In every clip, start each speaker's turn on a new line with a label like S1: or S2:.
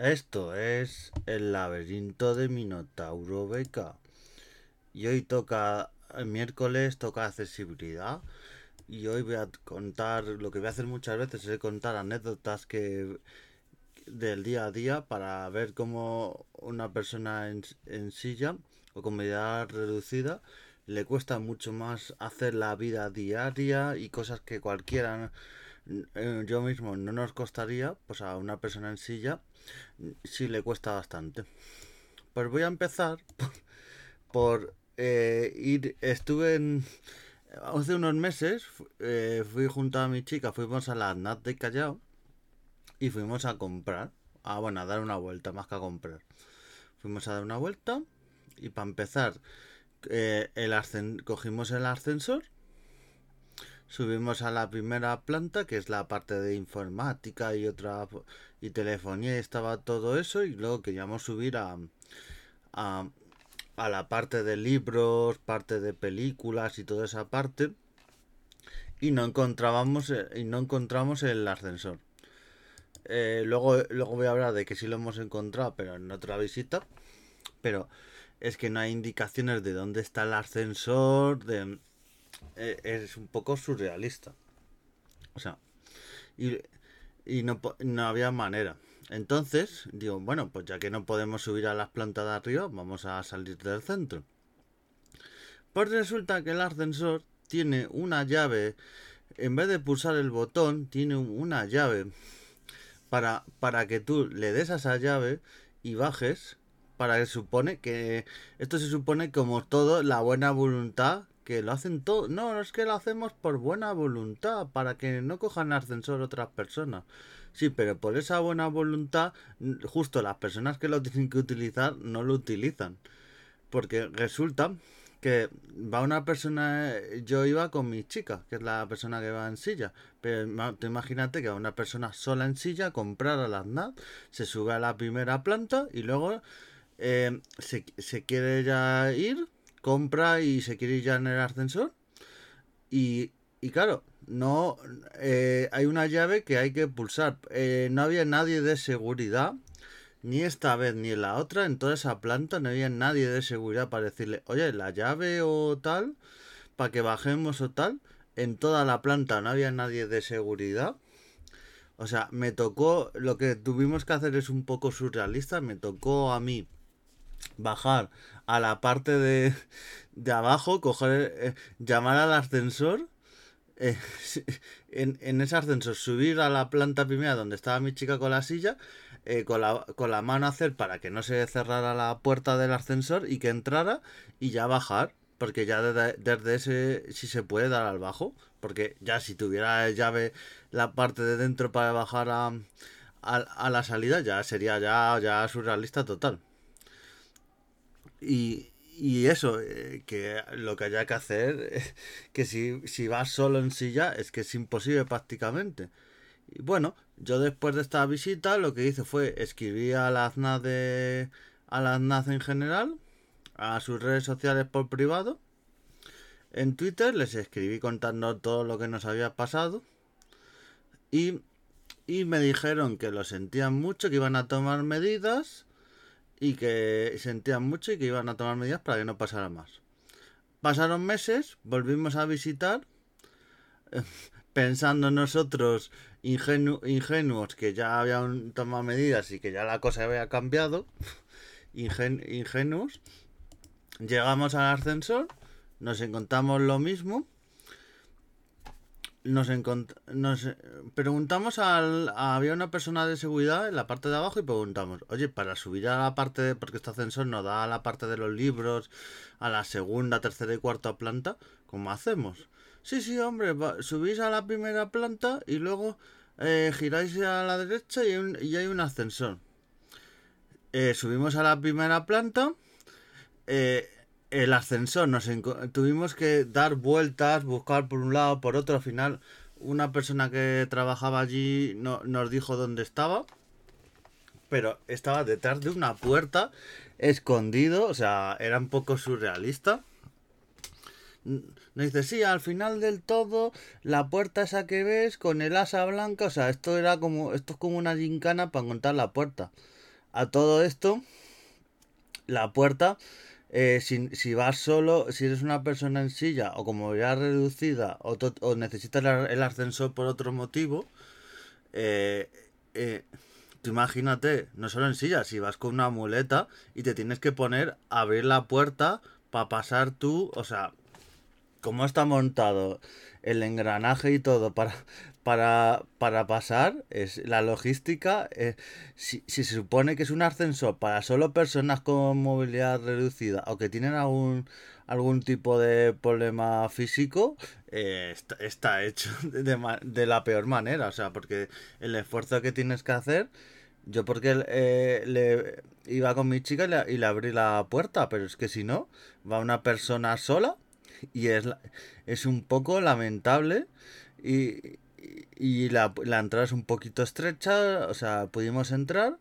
S1: Esto es el laberinto de Minotauro Beca. Y hoy toca, el miércoles toca accesibilidad. Y hoy voy a contar, lo que voy a hacer muchas veces es contar anécdotas que del día a día para ver cómo una persona en, en silla o con movilidad reducida le cuesta mucho más hacer la vida diaria y cosas que cualquiera eh, yo mismo no nos costaría, pues a una persona en silla sí le cuesta bastante. Pues voy a empezar por, eh, ir, estuve en, hace unos meses, eh, fui junto a mi chica, fuimos a la NAT de Callao y fuimos a comprar, ah bueno, a dar una vuelta más que a comprar. Fuimos a dar una vuelta y para empezar, el cogimos el ascensor subimos a la primera planta, que es la parte de informática y otra y telefonía, y estaba todo eso, y luego queríamos subir a, a, a la parte de libros, parte de películas y toda esa parte, y no encontrábamos eh, y no encontramos el ascensor. Eh, luego, luego voy a hablar de que sí lo hemos encontrado, pero en otra visita. Pero es que no hay indicaciones de dónde está el ascensor, de, es un poco surrealista. O sea, y, y no, no, había manera. Entonces, digo, bueno, pues ya que no podemos subir a las plantas de arriba, vamos a salir del centro. Pues resulta que el ascensor tiene una llave, en vez de pulsar el botón, tiene una llave para, para que tú le des a esa llave y bajes para que supone que esto se supone como todo la buena voluntad que lo hacen todo. No, es que lo hacemos por buena voluntad, para que no cojan ascensor otras personas. Sí, pero por esa buena voluntad, justo las personas que lo tienen que utilizar no lo utilizan. Porque resulta que va una persona, yo iba con mi chica, que es la persona que va en silla, pero te imagínate que va una persona sola en silla, comprar a las NAT, se sube a la primera planta y luego eh, se, se quiere ya ir compra y se quiere ir ya en el ascensor. Y, y claro, no eh, hay una llave que hay que pulsar. Eh, no había nadie de seguridad, ni esta vez ni en la otra, en toda esa planta no había nadie de seguridad para decirle, oye, la llave o tal, para que bajemos o tal. En toda la planta no había nadie de seguridad. O sea, me tocó, lo que tuvimos que hacer es un poco surrealista, me tocó a mí bajar a la parte de, de abajo, coger, eh, llamar al ascensor, eh, en, en, ese ascensor subir a la planta primera donde estaba mi chica con la silla, eh, con, la, con la mano hacer para que no se cerrara la puerta del ascensor y que entrara y ya bajar. Porque ya desde, ese si se puede dar al bajo. Porque ya si tuviera llave la parte de dentro para bajar a, a, a la salida ya sería ya, ya surrealista total. Y, y eso, eh, que lo que haya que hacer, que si, si vas solo en silla, es que es imposible prácticamente. Y bueno, yo después de esta visita lo que hice fue escribir a la AZNAZ de, a la AZNAZ en general, a sus redes sociales por privado. En Twitter les escribí contando todo lo que nos había pasado. Y, y me dijeron que lo sentían mucho, que iban a tomar medidas y que sentían mucho y que iban a tomar medidas para que no pasara más. Pasaron meses, volvimos a visitar, pensando nosotros ingenuos que ya habían tomado medidas y que ya la cosa había cambiado, ingenuos, llegamos al ascensor, nos encontramos lo mismo nos, nos preguntamos al había una persona de seguridad en la parte de abajo y preguntamos oye para subir a la parte de, porque este ascensor nos da a la parte de los libros a la segunda tercera y cuarta planta cómo hacemos sí sí hombre subís a la primera planta y luego eh, giráis a la derecha y y hay un ascensor eh, subimos a la primera planta eh, el ascensor, nos tuvimos que dar vueltas, buscar por un lado, por otro. Al final, una persona que trabajaba allí no, nos dijo dónde estaba, pero estaba detrás de una puerta, escondido, o sea, era un poco surrealista. Nos dice, sí, al final del todo, la puerta esa que ves con el asa blanca, o sea, esto era como, esto es como una gincana para encontrar la puerta. a todo esto, la puerta, eh, si, si, vas solo, si eres una persona en silla o como ya reducida o, o necesitas el ascensor por otro motivo, eh, eh, tú imagínate, no solo en silla, si vas con una muleta y te tienes que poner a abrir la puerta para pasar tú, o sea, cómo está montado el engranaje y todo para, para, para pasar, es la logística, eh, si, se supone que es un ascensor para solo personas con movilidad reducida o que tienen algún, algún tipo de problema físico, eh, está, hecho de, de, la peor manera, o sea, porque el esfuerzo que tienes que hacer... Yo porque eh, le iba con mi chica y le, y le abrí la puerta, pero es que si no, va una persona sola y es, es un poco lamentable y, y la, la, entrada es un poquito estrecha, o sea, pudimos entrar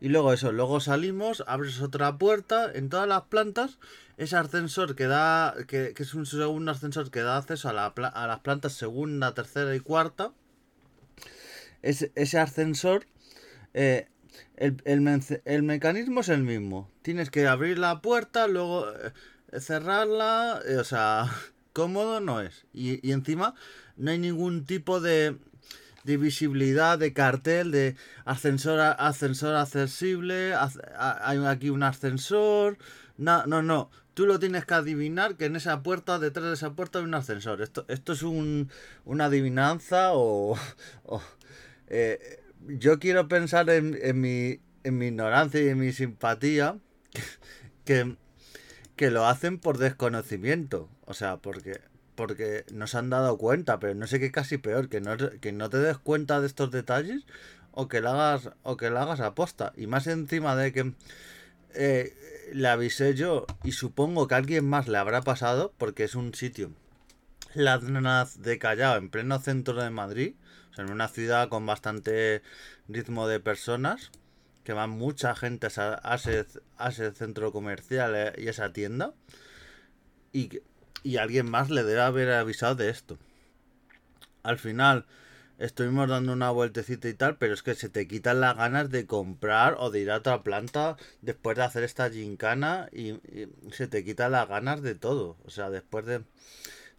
S1: y luego eso, luego salimos, abres otra puerta, en todas las plantas, ese ascensor que da, que, que es un segundo ascensor que da acceso a, la, a las plantas segunda, tercera y cuarta, es, ese ascensor, eh, el, el, el, mecanismo es el mismo, tienes que abrir la puerta, luego... Eh, cerrarla, eh, o sea, cómodo no es. Y, encima no hay ningún tipo de, de visibilidad, de cartel, de ascensor, ascensor accesible, hay aquí un ascensor. No, no, no. Tú lo tienes que adivinar que en esa puerta, detrás de esa puerta hay un ascensor. Esto, esto es un, una adivinanza o... Eh, yo quiero pensar en, mi, en mi ignorancia y en mi simpatía que lo hacen por desconocimiento. O sea, porque, porque no se han dado cuenta, pero no sé qué casi peor, que no, que no te des cuenta de estos detalles o que lo hagas, o que lo hagas aposta. Y más encima de que eh, le avisé yo y supongo que a alguien más le habrá pasado, porque es un sitio, la de Callao, en pleno centro de Madrid, o sea, en una ciudad con bastante ritmo de personas que va mucha gente a, ese, centro comercial eh, y esa tienda. Y, alguien más le debe haber avisado de esto. Al final estuvimos dando una vueltecita y tal, pero es que se te quitan las ganas de comprar o de ir a otra planta después de hacer esta gincana y, se te quitan las ganas de todo. O sea, después de,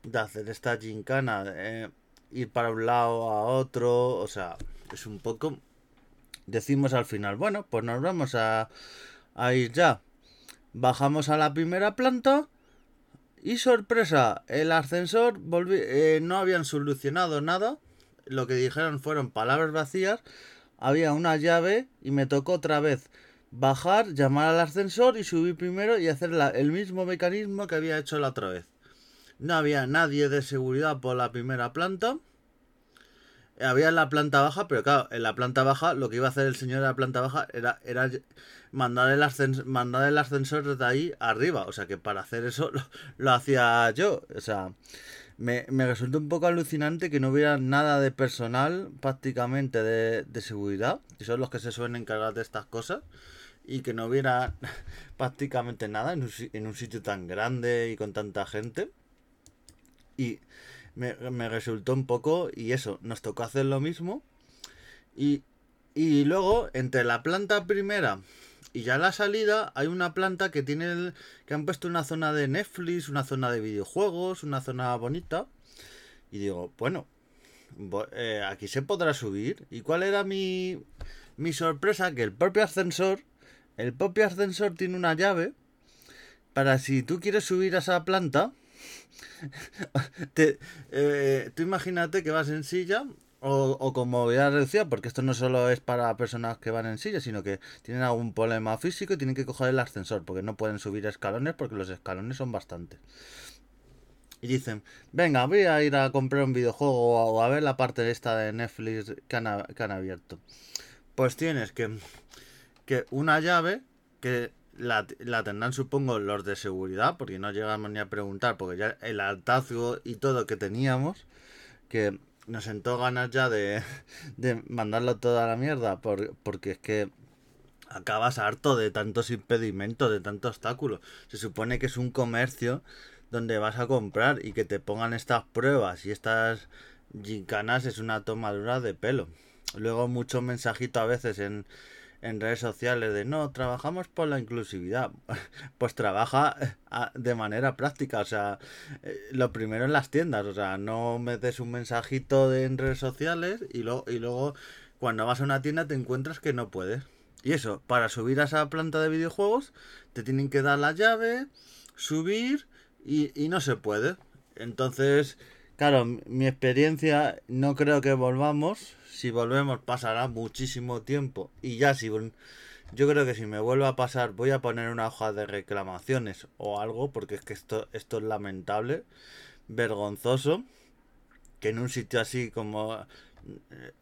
S1: de hacer esta gincana, eh, ir para un lado a otro, o sea, es un poco decimos al final, bueno, pues nos vamos a, ir ya. Bajamos a la primera planta y sorpresa, el ascensor eh, no habían solucionado nada. Lo que dijeron fueron palabras vacías. Había una llave y me tocó otra vez bajar, llamar al ascensor y subir primero y hacer el mismo mecanismo que había hecho la otra vez. No había nadie de seguridad por la primera planta había en la planta baja, pero claro, en la planta baja lo que iba a hacer el señor de la planta baja era, era mandar, el ascensor, mandar el ascensor desde ahí arriba. O sea que para hacer eso lo, hacía yo. O sea, me, me, resulta un poco alucinante que no hubiera nada de personal prácticamente de, de seguridad, que son los que se suelen encargar de estas cosas, y que no hubiera prácticamente nada en un, en un sitio tan grande y con tanta gente. Y me, resultó un poco y eso, nos tocó hacer lo mismo. Y, y luego, entre la planta primera y ya la salida, hay una planta que tiene el, que han puesto una zona de Netflix, una zona de videojuegos, una zona bonita. Y digo, bueno, eh, aquí se podrá subir. ¿Y cuál era mi, mi sorpresa? Que el propio ascensor, el propio ascensor tiene una llave para si tú quieres subir a esa planta, Te, eh, tú imagínate que vas en silla o, o con movilidad reducida, porque esto no solo es para personas que van en silla, sino que tienen algún problema físico y tienen que coger el ascensor, porque no pueden subir escalones, porque los escalones son bastantes. Y dicen, venga, voy a ir a comprar un videojuego o a ver la parte de esta de Netflix que han, que han abierto. Pues tienes que, que una llave que la, la, tendrán supongo los de seguridad, porque no llegamos ni a preguntar, porque ya el hartazgo y todo que teníamos, que nos sentó ganas ya de, de mandarlo toda a la mierda, por, porque es que acabas harto de tantos impedimentos, de tantos obstáculos. Se supone que es un comercio donde vas a comprar y que te pongan estas pruebas y estas gincanas es una tomadura de pelo. Luego mucho mensajito a veces en, en redes sociales de no, trabajamos por la inclusividad. Pues trabaja eh, de manera práctica, o sea, eh, lo primero en las tiendas, o sea, no metes un mensajito en redes sociales y, lo, y luego cuando vas a una tienda te encuentras que no puedes. Y eso, para subir a esa planta de videojuegos te tienen que dar la llave, subir y, y no se puede. Entonces, claro, mi experiencia no creo que volvamos. Si volvemos pasará muchísimo tiempo. Y ya si yo creo que si me vuelve a pasar voy a poner una hoja de reclamaciones o algo. Porque es que esto, esto es lamentable. Vergonzoso. Que en un sitio así como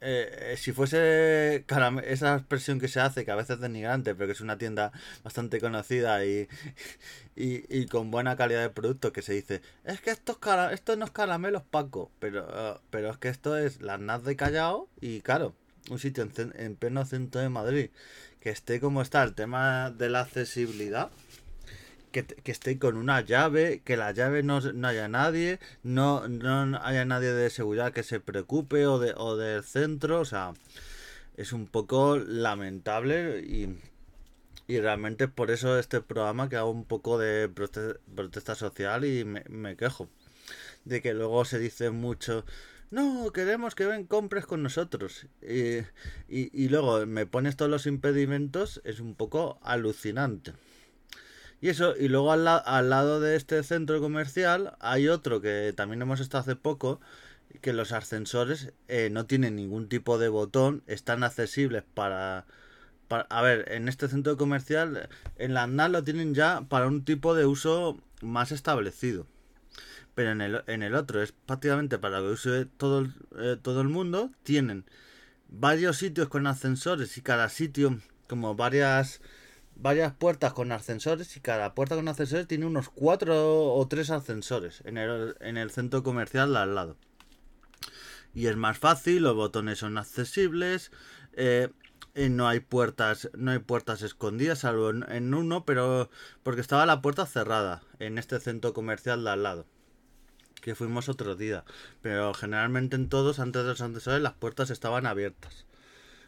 S1: eh, eh, si fuese esa expresión que se hace, que a veces es denigrante, pero que es una tienda bastante conocida y, y, con buena calidad de producto, que se dice, es que estos cara esto no es caramelos Paco, pero, pero es que esto es la NAS de Callao y claro, un sitio en, en pleno centro de Madrid, que esté como está el tema de la accesibilidad que, esté con una llave, que la llave no, haya nadie, no, no haya nadie de seguridad que se preocupe o, de, o del centro, o sea, es un poco lamentable y, y realmente por eso este programa que hago un poco de protesta social y me, quejo de que luego se dice mucho no, queremos que ven compres con nosotros. Y, y, y, luego me pones todos los impedimentos, es un poco alucinante. Y eso, y luego al, al, lado de este centro comercial hay otro que también hemos estado hace poco, que los ascensores eh, no tienen ningún tipo de botón, están accesibles para, A ver, en este centro comercial, en la NAL lo tienen ya para un tipo de uso más establecido. Pero en el, en el otro es prácticamente para que use todo eh, todo el mundo. Tienen varios sitios con ascensores y cada sitio como varias varias puertas con ascensores y cada puerta con ascensores tiene unos cuatro o tres ascensores en el, en el centro comercial de al lado. Y es más fácil, los botones son accesibles, eh, no hay puertas, no hay puertas escondidas, salvo en, uno, pero porque estaba la puerta cerrada en este centro comercial de al lado. Que fuimos otro día. Pero generalmente en todos, antes de los ascensores, las puertas estaban abiertas.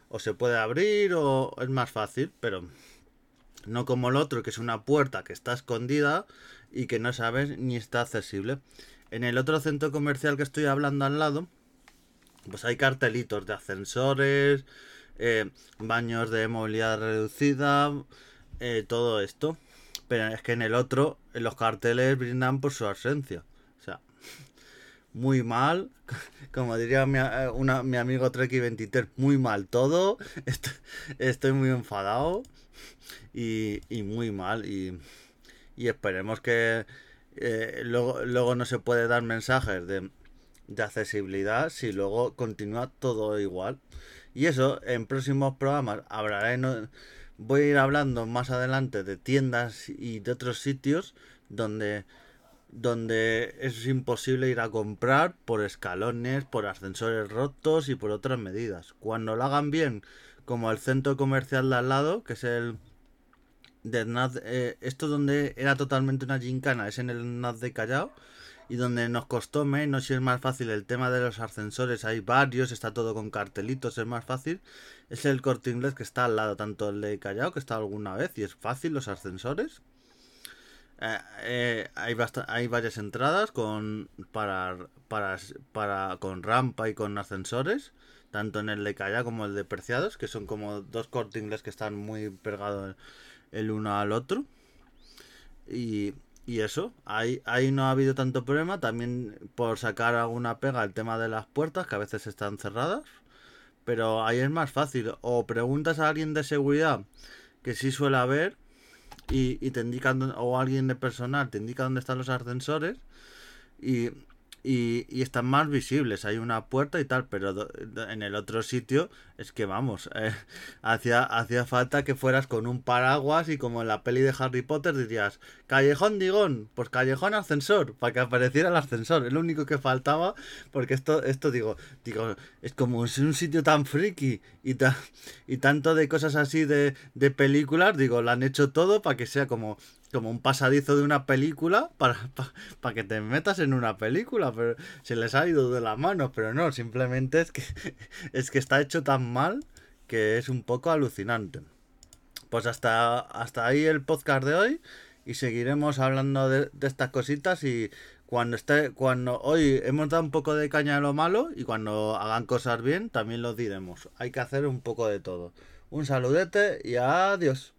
S1: O se puede abrir o es más fácil, pero no como el otro, que es una puerta que está escondida y que no sabes ni está accesible. En el otro centro comercial que estoy hablando al lado, pues hay cartelitos de ascensores, eh, baños de movilidad reducida, eh, todo esto. Pero es que en el otro, los carteles brindan por su ausencia. O sea, muy mal. Como diría mi, eh, mi amigo Treki23, muy mal todo. estoy muy enfadado y, y muy mal. Y, y esperemos que eh, luego, luego no se puede dar mensajes de, de accesibilidad si luego continúa todo igual. Y eso en próximos programas hablaré. voy a ir hablando más adelante de tiendas y de otros sitios donde donde es imposible ir a comprar por escalones, por ascensores rotos y por otras medidas. Cuando lo hagan bien, como el centro comercial de al lado, que es el de Naz, eh, esto donde era totalmente una gincana, es en el Naz de Callao, y donde nos costó menos y es más fácil el tema de los ascensores, hay varios, está todo con cartelitos, es más fácil, es el corte inglés que está al lado, tanto el de Callao, que está alguna vez, y es fácil los ascensores. Eh, eh, hay, hay varias entradas con para, para, para con rampa y con ascensores tanto en el de Callao como el de Preciados que son como dos corte inglés que están muy pegados el uno al otro. Y, y eso, ahí, ahí no ha habido tanto problema. También por sacar alguna pega el tema de las puertas, que a veces están cerradas. Pero ahí es más fácil. O preguntas a alguien de seguridad, que sí suele haber, y, y te indican, o alguien de personal te indica dónde están los ascensores. Y, y, están más visibles. Hay una puerta y tal, pero en el otro sitio es que vamos, eh, hacía, falta que fueras con un paraguas y como en la peli de Harry Potter dirías, callejón digón, pues callejón ascensor, para que apareciera el ascensor. Es lo único que faltaba, porque esto, esto digo, digo, es como es un sitio tan friki y, y tanto de cosas así de, de películas, digo, lo han hecho todo para que sea como como un pasadizo de una película para, para, que te metas en una película, pero se les ha ido de las manos, pero no, simplemente es que es que está hecho tan mal que es un poco alucinante. Pues hasta, hasta ahí el podcast de hoy y seguiremos hablando de, estas cositas y cuando esté, cuando hoy hemos dado un poco de caña a lo malo y cuando hagan cosas bien también lo diremos. Hay que hacer un poco de todo. Un saludete y adiós.